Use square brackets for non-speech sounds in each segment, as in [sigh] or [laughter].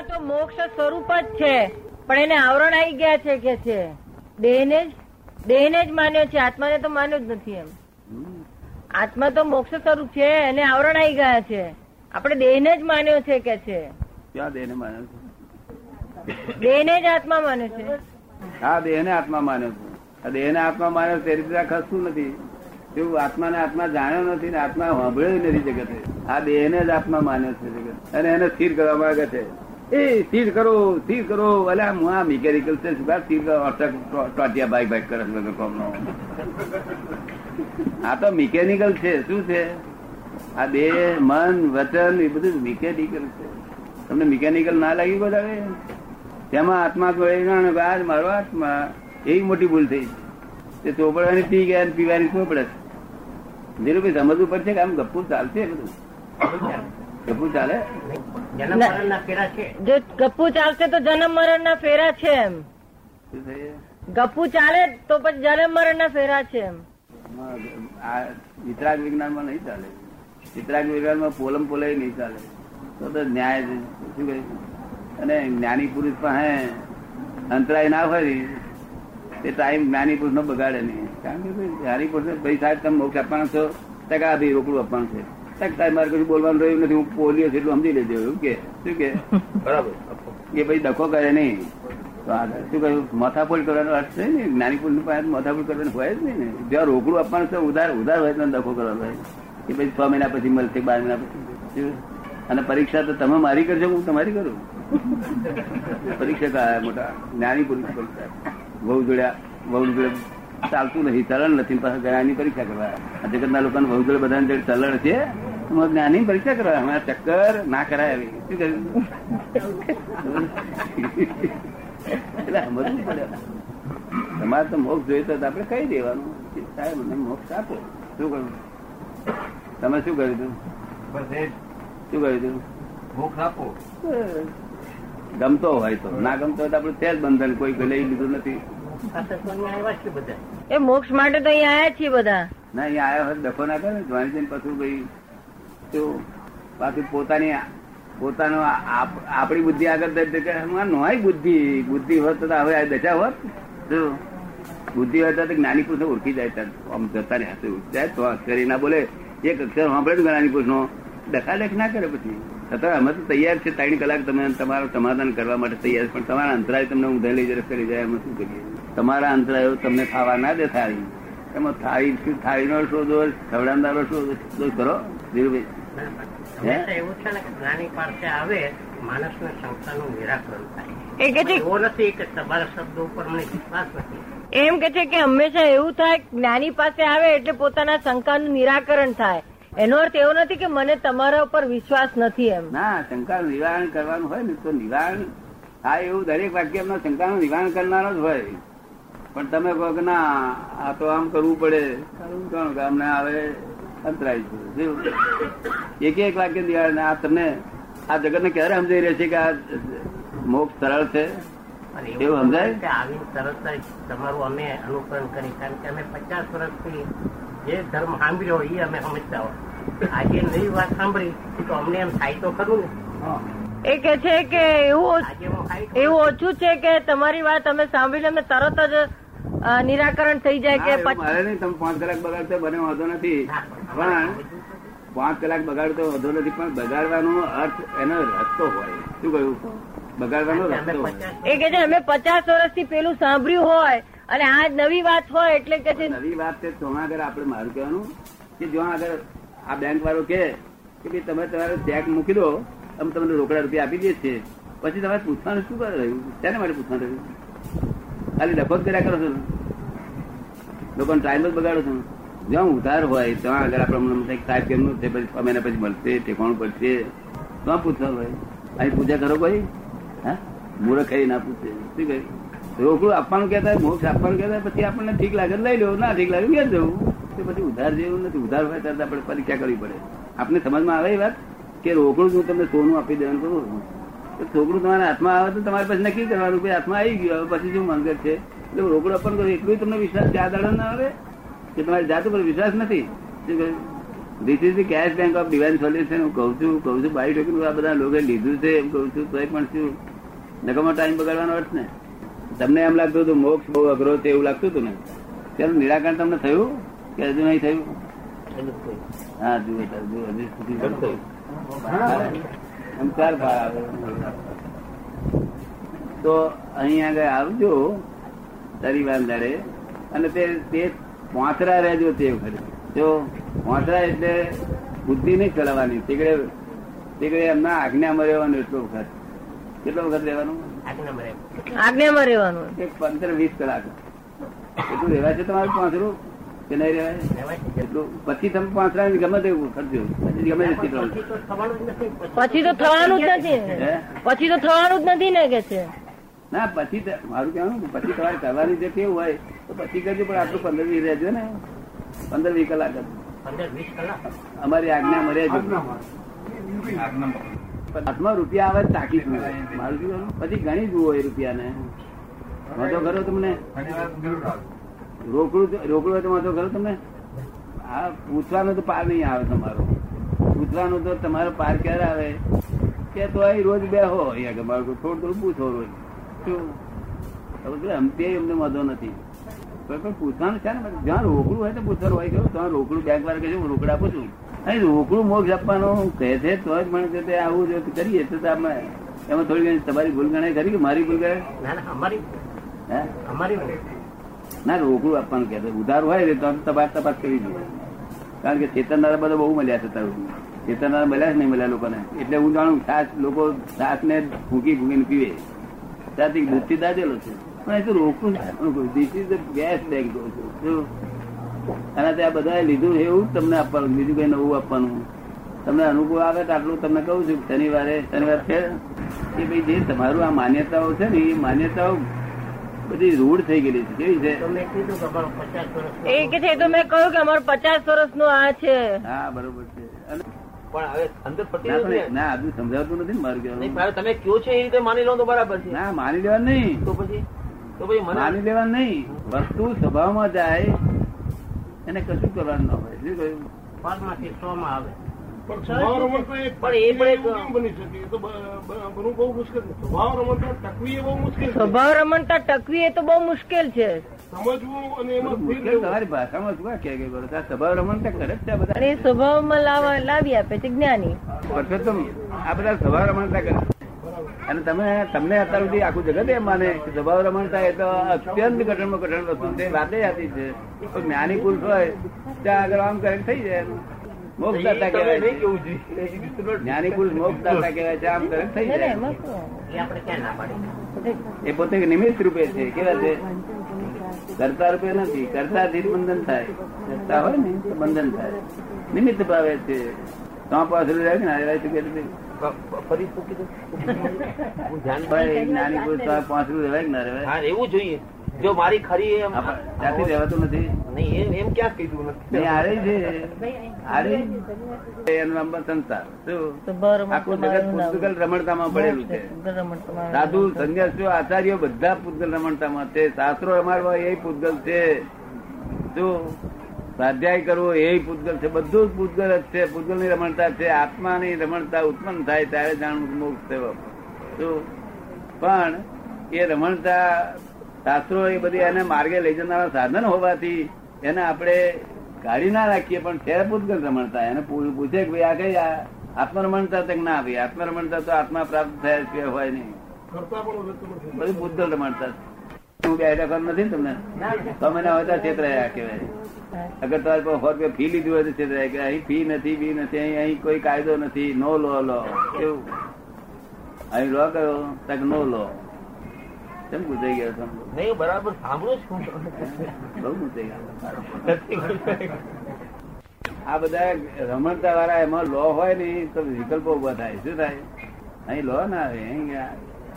આત્મા તો મોક્ષ સ્વરૂપ જ છે. પણ એને આવરણ આવી ગયા છે કે છે? દેહને જ? દેહને જ માન્યો છે. આત્માને તો માન્યો જ નથી એમ. આત્મા તો મોક્ષ સ્વરૂપ છે એને આવરણ આવી ગયા છે. આપણે દેહને જ માન્યો છે કે છે? ક્યાં દેહને માન્યો છે? દેહને જ આત્મા માન્યો છે. હા દેહને આત્મા માન્યો છે. આ દેહને આત્મા માન્યો તે રીતે ખસતું નથી. એવું આત્માને આત્મા જાણ્યો નથી ને આત્મા સાંભળ્યો નથી જગતે. આ દેહને જ આત્મા માન્યો છે જગત. અને એને સ્થિર કરવા માંગે છે. એ સ્થિર કરો સ્થિર કરો. અલે, હું આ મિકેનિકલ છે, શું અટક ટોટિયા બાઈક બાઈક કરે છે આ તો મિકેનિકલ છે. શું છે? આ બે મન, વચન, એ બધું મિકેનિકલ છે. તમને મિકેનિકલ ના લાગ્યું બધા તેમાં આત્મા આજ મારો આત્મા. એવી મોટી ભૂલ થઈ. તે ચોપડવાની પી ગયા પીવાની ચોપડે. ધીરુભાઈ, સમજવું પડશે કે આમ ગપ્પુ ચાલશે બધું? ગપ્પુ ચાલે? ફેરા છે. જો ગપુ ચાલશે તો જન્મ મરણ ના ફેરા છે એમ. ગપુ ગપ્પુ ચાલે તો પછી જન્મ મરણ ના ફેરા છે એમ. વિતરાગ વિજ્ઞાનમાં નહીં ચાલે. વિતરાગ વિજ્ઞાનમાં પોલમ પોલે નહીં ચાલે. તો તો ન્યાય શું કહે અને જ્ઞાની પુરુષ પાસે અંતરાય ના હોય તે ટાઈમ જ્ઞાની પુરુષ નો બગાડે નહીં. કારણ કે ભાઈ જ્ઞાની પુરુષ ભાઈ સાહેબ તમે મોક્ષ આપવાનો છો ટકા ભાઈ રોકડું આપવાનું છે. સાહેબ મારે કશું બોલવાનું રહ્યું નથી. હું છે એટલું સમજી લેજો. એવું કે? શું કે? બરાબર. એ પછી ડખો કરે નહીં. તો શું કહ્યું? માથાફોડ કરવાનો અર્થ છે ને? જ્ઞાની પુરુષ પાસે માથાફોડ કરવાનું હોય જ નહીં ને? જ્યાં રોકડું આપવાનું છે ઉધાર ઉધાર હોય તો ડખો કરવાનો હોય. એ પછી છ મહિના પછી મળશે બાર મહિના પછી અને પરીક્ષા તો તમે મારી કરજો હું તમારી કરું. પરીક્ષા કયા મોટા જ્ઞાની પુરુષ પરીક્ષા બહુ જોડ્યા બહુ જોડે ચાલતું નથી ચલણ નથી. પાછા જ્ઞાની પરીક્ષા કરવા. જગતના લોકોને બહુ જોડે બધા જોડે ચલણ છે. તો જ્ઞાની પરીક્ષા કરવા? અમારા ચક્કર ના કરાય આવી શું કર્યું? એટલે સમજવું પડે. તમારે તો મોક્ષ જોઈએ તો આપણે કહી દેવાનું સાહેબ મને મોક્ષ આપો. શું કહ્યું? તમે શું કર્યું હતું? શું કર્યું હતું? મોક્ષ આપો. ગમતો હોય તો. ના ગમતો હોય તો આપણે છે જ બંધન. કોઈ લઈ લીધું નથી. એ મોક્ષ માટે તો અહીંયા આયા છીએ બધા. ના અહીંયા આવ્યા હોય તો ડખો ના કરે ને જઈને પછી ભાઈ તો પાછું પોતાની પોતાનો આપણી બુદ્ધિ આગળ નોય બુદ્ધિ. બુદ્ધિ હોત તો હવે દશા હોત. બુદ્ધિ હોય તો જ્ઞાની પુરુષ ઓળખી જાય આમ જતા ને હાથે ઉઠી જાય તો કરી ના બોલે, એક અક્ષર સાંભળે જ્ઞાની પુરુષ. નો દખાદેખ ના કરે પછી. છતાં અમે તો તૈયાર છે, ત્રણ કલાક તમે તમારું સમાધાન કરવા માટે તૈયાર છે. પણ તમારા અંતરાય તમને ઊંધા લઈ જરા કરી જાય એમાં શું કરીએ? તમારા અંતરાયો તમને ખાવા ના દે થાળી. એમાં થાળી થાળીનો શોધો ખવડાવનારો શોધો કરો. ધીરુભાઈ એવું છે ને કે જ્ઞાની પાસે આવે માણસના શંકાનું નિરાકરણ થાય. એ કે છે એવો નથી કે તમારા શબ્દો ઉપર મને વિશ્વાસ નથી. એમ કે છે કે હંમેશા એવું થાય જ્ઞાની પાસે આવે એટલે પોતાના શંકાનું નિરાકરણ થાય. એનો અર્થ એવો નથી કે મને તમારા ઉપર વિશ્વાસ નથી એમ. ના શંકાનું નિવારણ કરવાનું હોય ને તો નિવારણ હા એવું દરેક વાક્યમાં શંકાનું નિવારણ કરનારો જ હોય. પણ તમે કહો કે ના આ તો આમ કરવું પડે. કરવું કોણ? કે અમને આવે અંતરાય છે. એક એક વાક્ય દિવાળી આ તમને આ જગત ને ક્યારે સમજાઈ રહેશે કે આ મોક્ષ સરળ છે? એવું સમજાય? કે તરત જ તમારું અમે અનુકરણ કરી. કારણ કે અમે પચાસ વર્ષથી જે ધર્મ સાંભળ્યો એ અમે સમજતા હોય. આજે નવી વાત સાંભળી તો અમને એમ થાય તો ખરું ને? એ કે છે કે એવું એવું ઓછું છે કે તમારી વાત અમે સાંભળીને અમે તરત જ નિરાકરણ થઈ જાય કે મારે નહીં. તમે પાંચ કલાક બગાડતો બને વાંધો નથી. પણ પાંચ કલાક બગાડતો વધુ નથી પણ બગાડવાનો અર્થ એનો રસ્તો હોય. શું કહ્યું? બગાડવાનો રસ્તો હોય. એ કે છે અમે પચાસ વર્ષથી પેલું સાંભળ્યું હોય અને આ નવી વાત હોય એટલે કે નવી વાત છે તો આગળ આપણે મારું કહેવાનું કે જો આગળ આ બેંક વાળો કે ભાઈ તમે તમારો ચેક મૂકી દો અમે તમને રોકડા રૂપિયા આપી દઈએ છીએ. પછી તમારે પૂછવાનું શું કરે રહ્યું? તેને માટે પૂછવાનું રહ્યું? ખાલી ડફો કર્યા કરો છો લોકોને ટાઈમ જ બગાડો છો જ્યાં ઉધાર હોય ત્યાં આગળ આપણે સાહેબ કેમનું છે પછી મહિના પછી મળશે, ઠેકાણું પડશે. ત્યાં પૂછવા ભાઈ અહીં પૂજા કરો ભાઈ હા? મૂર્ખ ખાઈ ના પૂછે. શું કહે? રોકડું આપવાનું કહેતા મોક્ષ આપવાનું કહેતા પછી આપણને ઠીક લાગે લઈ લો, ના ઠીક લાગે કે જવું. તો પછી ઉધાર જેવું નથી. ઉધાર હોય ત્યારે આપણે પરીક્ષા કરવી પડે. આપને સમજમાં આવે એ વાત? કે રોકડું હું તમને સોનું આપી દેવાનું કહું? તો છોકરું તમારા હાથમાં આવે તો તમારે પછી નક્કી કરવાનું કે હાથમાં આવી ગયું, હવે પછી શું માંગે છે? એટલે રોકડું આપવાનું કહું એટલું તમને વિશ્વાસ ચાર દાડો ના આવે? કે તમારી જાત ઉપર વિશ્વાસ નથી? This is the cash bank of divine solution હું કહું છું કહું છું બાઈ ટોકન આ બધા લોકોએ લીધું છે એમ કહું છું તોય પણ શું? નકામો ટાઈમ બગાડવાનો અર્થ ને? તમને એમ લાગતું હતું મોક્ષ બહુ અઘરો છે એવું લાગતું હતું ને? તેનું નિરાકરણ તમને થયું? કે હજુ નહીં થયું? હા જુઓ સર જુઓ હજુ સુધી એમ ચાર આવે. તો અહીં આગળ આવજો તારી દાડે અને તે પોંચરા રહેજો તે વખતે. જો પોંચરા એટલે બુદ્ધિ નહીં ચલાવવાની. તીકડે તીકડે એમના આજ્ઞામાં રહેવાનું એટલો વખત. કેટલો વખત રહેવાનું? આજ્ઞામાં રહેવાનું. એક પંદર વીસ કલાક. એટલું રહેવાય છે તમારું પાંચરું કે નહીં રહેવાય? એટલું પછી તમે પાંચરા ગમે તેવું કરજો. પછી ગમે તે પછી તો થવાનું જ નથી. પછી તો થવાનું જ નથી. હે? પછી તો થવાનું જ નથી ને કે છે. ના પછી તો- મારું કહેવાનું પછી તમારે કરવાની જે કેવું હોય પછી કરજો પણ આટલું પંદર વીસ રહેજો ને. પંદર વીસ કલાક પંદર વીસ કલાક? અમારી આજ્ઞા મળે જ. હાથમાં રૂપિયા આવે તાકી મળે. મારું શું પછી ગણી જુઓ એ રૂપિયાને. વાંધો કરો તમને. રોકડું રોકડું હોય તો વાંધો કરો તમને. આ પૂછવાનો તો પાર નહીં આવે તમારો. પૂછવાનો તો તમારો પાર ક્યારે આવે? કે તો અહીં રોજ બે હો. અહીંયા કે મારું થોડું થોડું પૂછો રોજ. શું? તે એમને વાંધો નથી. પણ પૂછવાનું છે ને જ્યાં રોકડું હોય તો પૂછવાનું હોય કે ત્યાં રોકડું બેંક વાળા કહે હું રોકડા આપું છું. અહીં રોકડું મોક્ષ આપવાનું કહે છે તો જ મને છે તે આવું જો કરીએ તો અમે એમાં થોડી ઘણી તમારી ભૂલ ગણાય કરી કે મારી ભૂલ ગણાય? અમારી અમારી ના રોકડું આપવાનું કે ઉધાર હોય ને તો તપાસ તપાસ કરી દઉં કારણ કે ચેતનનારા બધા બહુ મળ્યા છે તારું. ચેતનનારા મળ્યા જ નહીં મળ્યા લોકોને. એટલે હું જાણું છાસ લોકો છાસ ને ફૂંકી ફૂંકીને પીવે. ત્યાંથી દૂધથી દાજેલો છે. પણ એ તો રોકડું this is the gas bank અને ત્યાં બધા લીધું એવું જ તમને આપવાનું. બીજું કઈ નવું આપવાનું. તમને અનુકૂળ આવે તો આટલું તમને કહું છું. શનિવારે શનિવાર છે કે ભાઈ જે તમારું આ માન્યતાઓ છે ને એ માન્યતાઓ બધી રૂઢ થઈ ગયેલી છે. કેવી છે? મેં કીધું કે અમારો પચાસ વર્ષ એ કે છે તો મેં કહ્યું કે અમારું પચાસ વર્ષનું આ છે. હા બરોબર પણ હવે અંદર ના હજુ સમજાવતું નથી ને મારું નહીં કહેવાનું તમે કયો છે એ રીતે માની લો તો બરાબર છે. ના માની લેવા નહીં. તો પછી તો પછી માની લેવા નહીં. વસ્તુ સ્વભાવમાં જાય એને કશું કરવાનું ન હોય. શું કહ્યું પદમાંથી સો માં આવે. સ્વભાવ રમણતા ટકવી એ તો બહુ મુશ્કેલ છે. સમજવું અને એમાં સ્થિર મુશ્કેલ રહેવું. તમારી ભાષામાં શું કે કે કરો આ સ્વભાવ રમણ કરે છે બધા. અને એ સ્વભાવમાં લાવવા લાવી આપે છે જ્ઞાની. પરસોત્તમ આ બધા સ્વભાવ રમણતા કરે. અને તમે તમને અત્યાર સુધી આખું જગત એમ માને કે સ્વભાવ રમણતા એ તો અત્યંત કઠણ કઠણ વસ્તુ છે. વાતે આતી છે. તો જ્ઞાની પુરુષ હોય ત્યાં આગળ આમ કરે થઈ જાય. મોક્ષ કહેવાય નહીં છે. કેવું જોઈએ. જ્ઞાની પુરુષ મોક્ષ કહેવાય છે આમ કરે થઈ ને ને જાય એ આપણે ક્યાં ના પાડી એ પોતે નિમિત્ત રૂપે છે કેવા છે? કરતા રૂપે નથી કરતા થી બંધન થાય. કરતા હોય ને તો બંધન થાય. નિમિત્ત ભાવે છે. તો પાછળ રહે ને આ શું કે છે? ફ- ફ- ફરી શું કીધું હું ધ્યાન ભાઈ જ્ઞાની પુરુષ તો રહેવાય કે ના રહેવાય એવું જોઈએ. જો મારી ખરી એમ ત્યાંથી રહેવાતું નથી. નહીં એમ એમ ક્યાં કીધું નથી? આરે છે. આરે એનું નામ પણ સંસાર. શું? આખું જગત પુસ્તકલ રમણતામાં પડેલું છે. સાધુ સંન્યાસીઓ આચાર્યો બધા પૂતગલ રમણતામાં છે. શાસ્ત્રો રમાડવા એ પૂતગલ છે. શું? સ્વાધ્યાય કરવો એ પૂતગલ છે. બધું જ પૂતગલ જ છે. પૂતગલની રમણતા છે. આત્માની રમણતા ઉત્પન્ન થાય ત્યારે જાણ મુક્ત થયો શું? પણ એ રમણતા શાસ્ત્રો એ બધી એને માર્ગે લઈ જનારા સાધન હોવાથી એને આપણે કાઢી ના રાખીએ પણ છે પૂતગલ રમણતા. એને પૂછે કે ભાઈ આ કઈ આત્મરમણતા તક ના ભાઈ આત્મરમણતા તો આત્મા પ્રાપ્ત થયા છે હોય નહીં. બધું પૂતગલ રમણતા. હું બે ડખર નથી ને તમને? તમે ના. હોય તો છેતરાયા કહેવાય. અગર તમારે પાસે ફોર ફી લીધું હોય તો છેતરાય. કે અહીં ફી નથી બી નથી અહીં અહીં કોઈ કાયદો નથી. નો લો લો. કેવું? અહીં લો કયો? તક નો લો. કેમ ગુજાઈ ગયો છો? નહીં બરાબર સાંભળું છું. બહુ ગુજાઈ ગયો આ બધા રમણતા વાળા એમાં લો હોય ને તો વિકલ્પો ઊભા થાય. શું થાય? અહીં લો ના આવે અહીં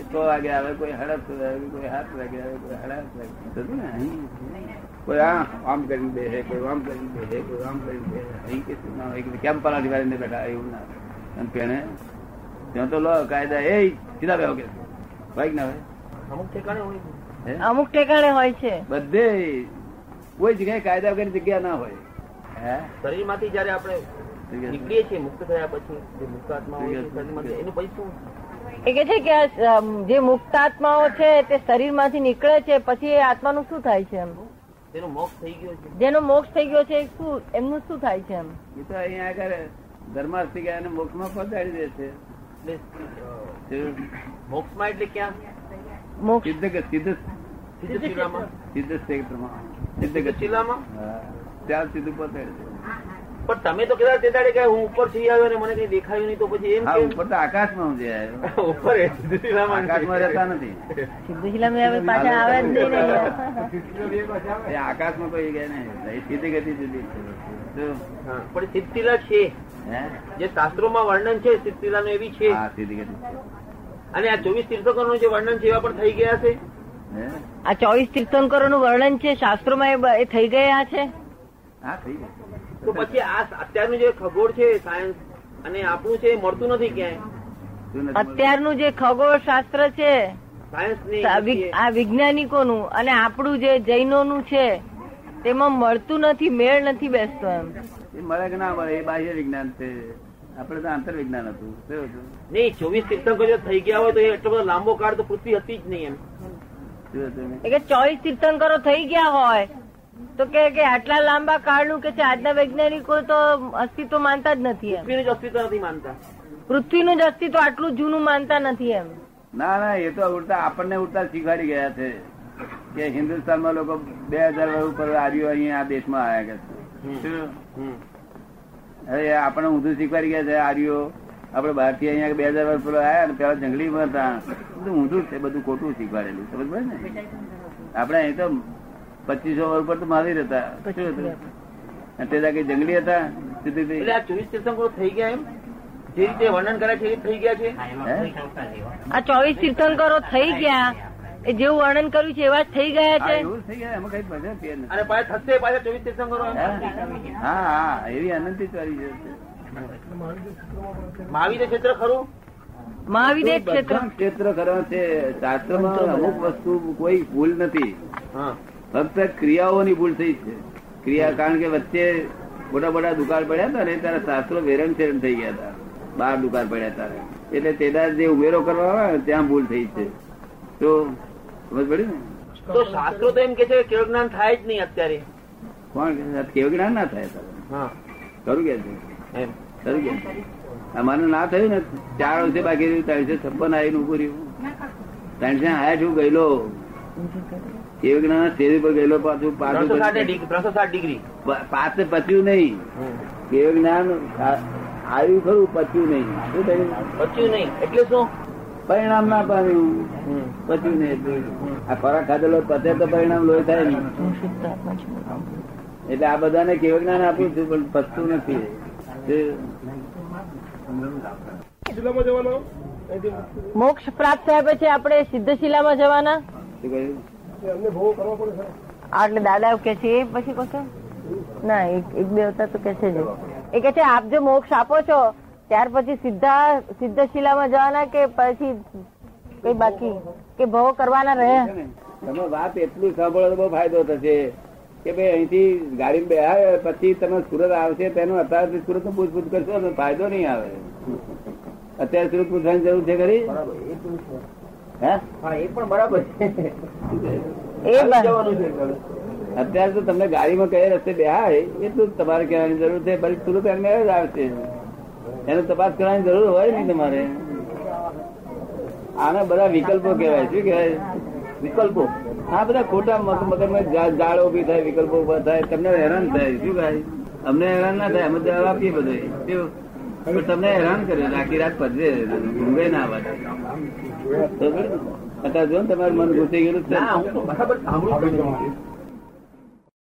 એટલો વાગે આવે? કોઈ હડપ આવે કોઈ હાથ વાગે આવે કોઈ હડાપ લાગે ને અહીં કોઈ આ આમ કરીને બેસે કોઈ આમ કરીને બેસે કોઈ આમ કરીને બેસે. અહીં કે શું ના હોય. કેમ પલાટી વાળીને બેઠા એવું ના અને પેણે ત્યાં તો લો કાયદા એ સીધા બેહો કે. ભાઈ ના હોય. અમુક ઠેકાણે હોય અમુક ઠેકાણે હોય છે. બધે કોઈ જગ્યાએ કાયદા વગરની જગ્યા ના હોય. શરીરમાંથી જયારે આપણે નીકળીએ છીએ મુક્ત થયા પછી જે મુક્ત આત્મા હોય છે. એનું પછી શું? એ કે છે કે જે મુક્ત આત્માઓ છે તે શરીરમાંથી નીકળે છે પછી એ આત્માનું શું થાય છે એમ? તેનો મોક્ષ થઈ ગયો છે. જેનો મોક્ષ થઈ ગયો છે શું એમનું શું થાય છે એમ? એ તો અહીંયા આગળ ધર્માર્થી ગયા અને મોક્ષમાં પહોંચાડી દે છે. એટલે અ, મોક્ષમાં એટલે ક્યાં? મોક્ષ. સિદ્ધ સિદ્ધ સિદ્ધ ક્ષેત્રમાં સિદ્ધ સિદ્ધ શિલામાં ત્યાં સીધું પહોંચાડી પણ તમે તો કદાચ તે દાડે કે હું ઉપર થઈ આવ્યો ને મને કઈ દેખાયું નહીં તો પછી એમ ઉપર તો આકાશમાં ઊંઘી આવ્યો. [laughs] ઉપર એ આકાશમાં રહેતા નથી. સિદ્ધશિલામાં હવે પાછા આવે જ નહીં આકાશમાં કોઈ ગયા નહીં. સીધી ગતિ જુદી? હા, પણ સિદ્ધિલા છે. હે? જે શાસ્ત્રોમાં વર્ણન છે સિદ્ધિલા નું એવી છે. સીધી ગતિ અને આ ચોવીસ તીર્થકોનું જે વર્ણન છે એવા પણ થઈ ગયા છે? આ ચોવીસ તીર્થંકરોનું વર્ણન છે શાસ્ત્રોમાં એ એ થઈ ગયા છે? હા થઈ ગયું. તો પછી આ અત્યારનું જે ખગોળ છે સાયન્સ અને આપણું છે મળતું નથી ક્યાંય? અત્યારનું જે ખગોળ શાસ્ત્ર છે આ વૈજ્ઞાનિકો નું વૈજ્ઞાનિકોનું અને આપણું જે જૈનોનું છે તેમાં મળતું નથી મેળ નથી બેસતો એમ. એ મળે કે ના મળે એ બાહ્ય વિજ્ઞાન છે. આપણે તો આંતર વિજ્ઞાન હતું? નહીં ચોવીસ તીર્થંકર થઈ ગયા હોય તો એટલો બધો લાંબો કાળ તો પૃથ્વી હતી જ નહીં એમ. ચોવીસ તીર્થંકરો થઈ ગયા હોય તો કે આટલા લાંબા કાળનું કે છે? આજના વૈજ્ઞાનિકો તો અસ્તિત્વ માનતા જ નથી પૃથ્વીનું જ અસ્તિત્વ નથી માનતા. પૃથ્વીનું જ અસ્તિત્વ આટલું જૂનું માનતા નથી એમ. ના ના એ તો ઉડતા આપણને ઉડતા શીખવાડી ગયા છે કે હિન્દુસ્તાનમાં લોકો બે હજાર વર્ષ ઉપર આર્યો અહીંયા આ દેશમાં આવ્યા કે. હવે આપણે ઊંધું શીખવાડી ગયા છે આર્યો. આપણે બહારથી અહીંયા બે હજાર વર્ષ પેલો આવ્યા ને પેલા જંગલીમાં હતા. બધું ઊંધું છે બધું ખોટું શીખવાડેલું સમજ પડે ને? આપણે અહીં તો પચીસો વર્ષ પર તો મહાવીર હતા. શું હતું? તે જાગે જંગલી હતા ચોવીસ તીર્થંકરો થઈ ગયા એમ? જે રીતે વર્ણન કરે છે એ થઈ ગયા છે. આ ચોવીસ તીર્થંકરો થઈ ગયા. એ જેવું વર્ણન કર્યું છે એવા જ થઈ ગયા છે? એવું થઈ ગયા એમાં કઈ મજા ફેર અને પાછા થશે પાછા ચોવીસ તીર્થંકરો હા હા એવી અનંતી ચોરી છે. મહાવીર ક્ષેત્ર ખરું? મહાવીર ક્ષેત્ર. ક્ષેત્ર કરવા છે. શાસ્ત્રમાં અમુક વસ્તુ કોઈ ભૂલ નથી. ફક્ત ક્રિયાઓની ભૂલ થઈ છે. ક્રિયા કારણ કે વચ્ચે મોટા મોટા દુકાળ પડ્યા હતા ને ત્યારે શાસ્ત્રો વેરણ ફેરણ થઈ ગયા હતા. બાર દુકાળ પડ્યા હતા. એટલે તેના જે ઉમેરો કરવા આવે ત્યાં ભૂલ થઈ છે. તો સમજ પડ્યું ને? તો શાસ્ત્રો તો એમ કે છે કેવ જ્ઞાન થાય જ નહીં અત્યારે. કોણ કેવ જ્ઞાન ના થાય હા. ખરું કે છે? ખરું કે અમારે ના થયું ને? ચાર વર્ષે બાકી રહ્યું ત્રણસો છપ્પન આવીને ઉભું રહ્યું. ત્રણસો આયા છું ગયેલો. કેવ જ્ઞાન? સ્ટેજ પર ગયેલો પાછું પાછું ડિગ્રી ત્રણસો પાસે પચ્યું નહીં. કેવ જ્ઞાન? આવ્યું ખરું પચ્યું નહીં. શું થયું? પચ્યું નહીં. એટલે શું? પરિણામ ના પામ્યું પચ્યું નહીં આ ખોરાક ખાધેલો પતે તો પરિણામ લોહી થાય નહીં એટલે આ બધાને કેવું જ્ઞાન આપું છું પણ પચતું નથી. મોક્ષ પ્રાપ્ત થયા પછી આપણે સિદ્ધશિલામાં જવાના? એટલે દાદા કે છે એ પછી કહો ના એક એક બે હતા તો કે છે જ. એ કે છે આપ જો મોક્ષ આપો છો ત્યાર પછી સીધા સિદ્ધશિલામાં જવાના કે પછી કઈ બાકી? કે ભવો કરવાના રહે? તમે વાત એટલું સાંભળો તો બહુ ફાયદો થશે. કે ભાઈ અહીંથી ગાડી બેહાય પછી તમે સુરત આવશે તેનો અત્યારથી સુરત પૂછપૂછ કરશો તો ફાયદો નહીં આવે. અત્યારે સુરત પૂછવાની જરૂર છે ખરી? હે? એ પણ બરાબર છે. એ છે અત્યારે તો તમને ગાડીમાં કયા રસ્તે બેહાય એટલું જ તમારે કહેવાની જરૂર છે. પછી સુરત એમને જ આવશે. એનો તપાસ કરવાની જરૂર હોય નહીં તમારે. આના બધા વિકલ્પો કહેવાય. શું કહેવાય? વિકલ્પો. આ બધા ખોટા મગ- મગજમાં જા- ઊભી થાય, વિકલ્પો ઊભા થાય. તમને હેરાન થાય. શું કહે અમને હેરાન ના થાય. અમે જવાબ આપીએ બધે? પણ તમને હેરાન કરે. આખી રાત પધરે ઊંઘે ના આવે. તો બરાબર ને? અત્યારે જો ને તમારું મન ઘૂસી ગયેલું છું.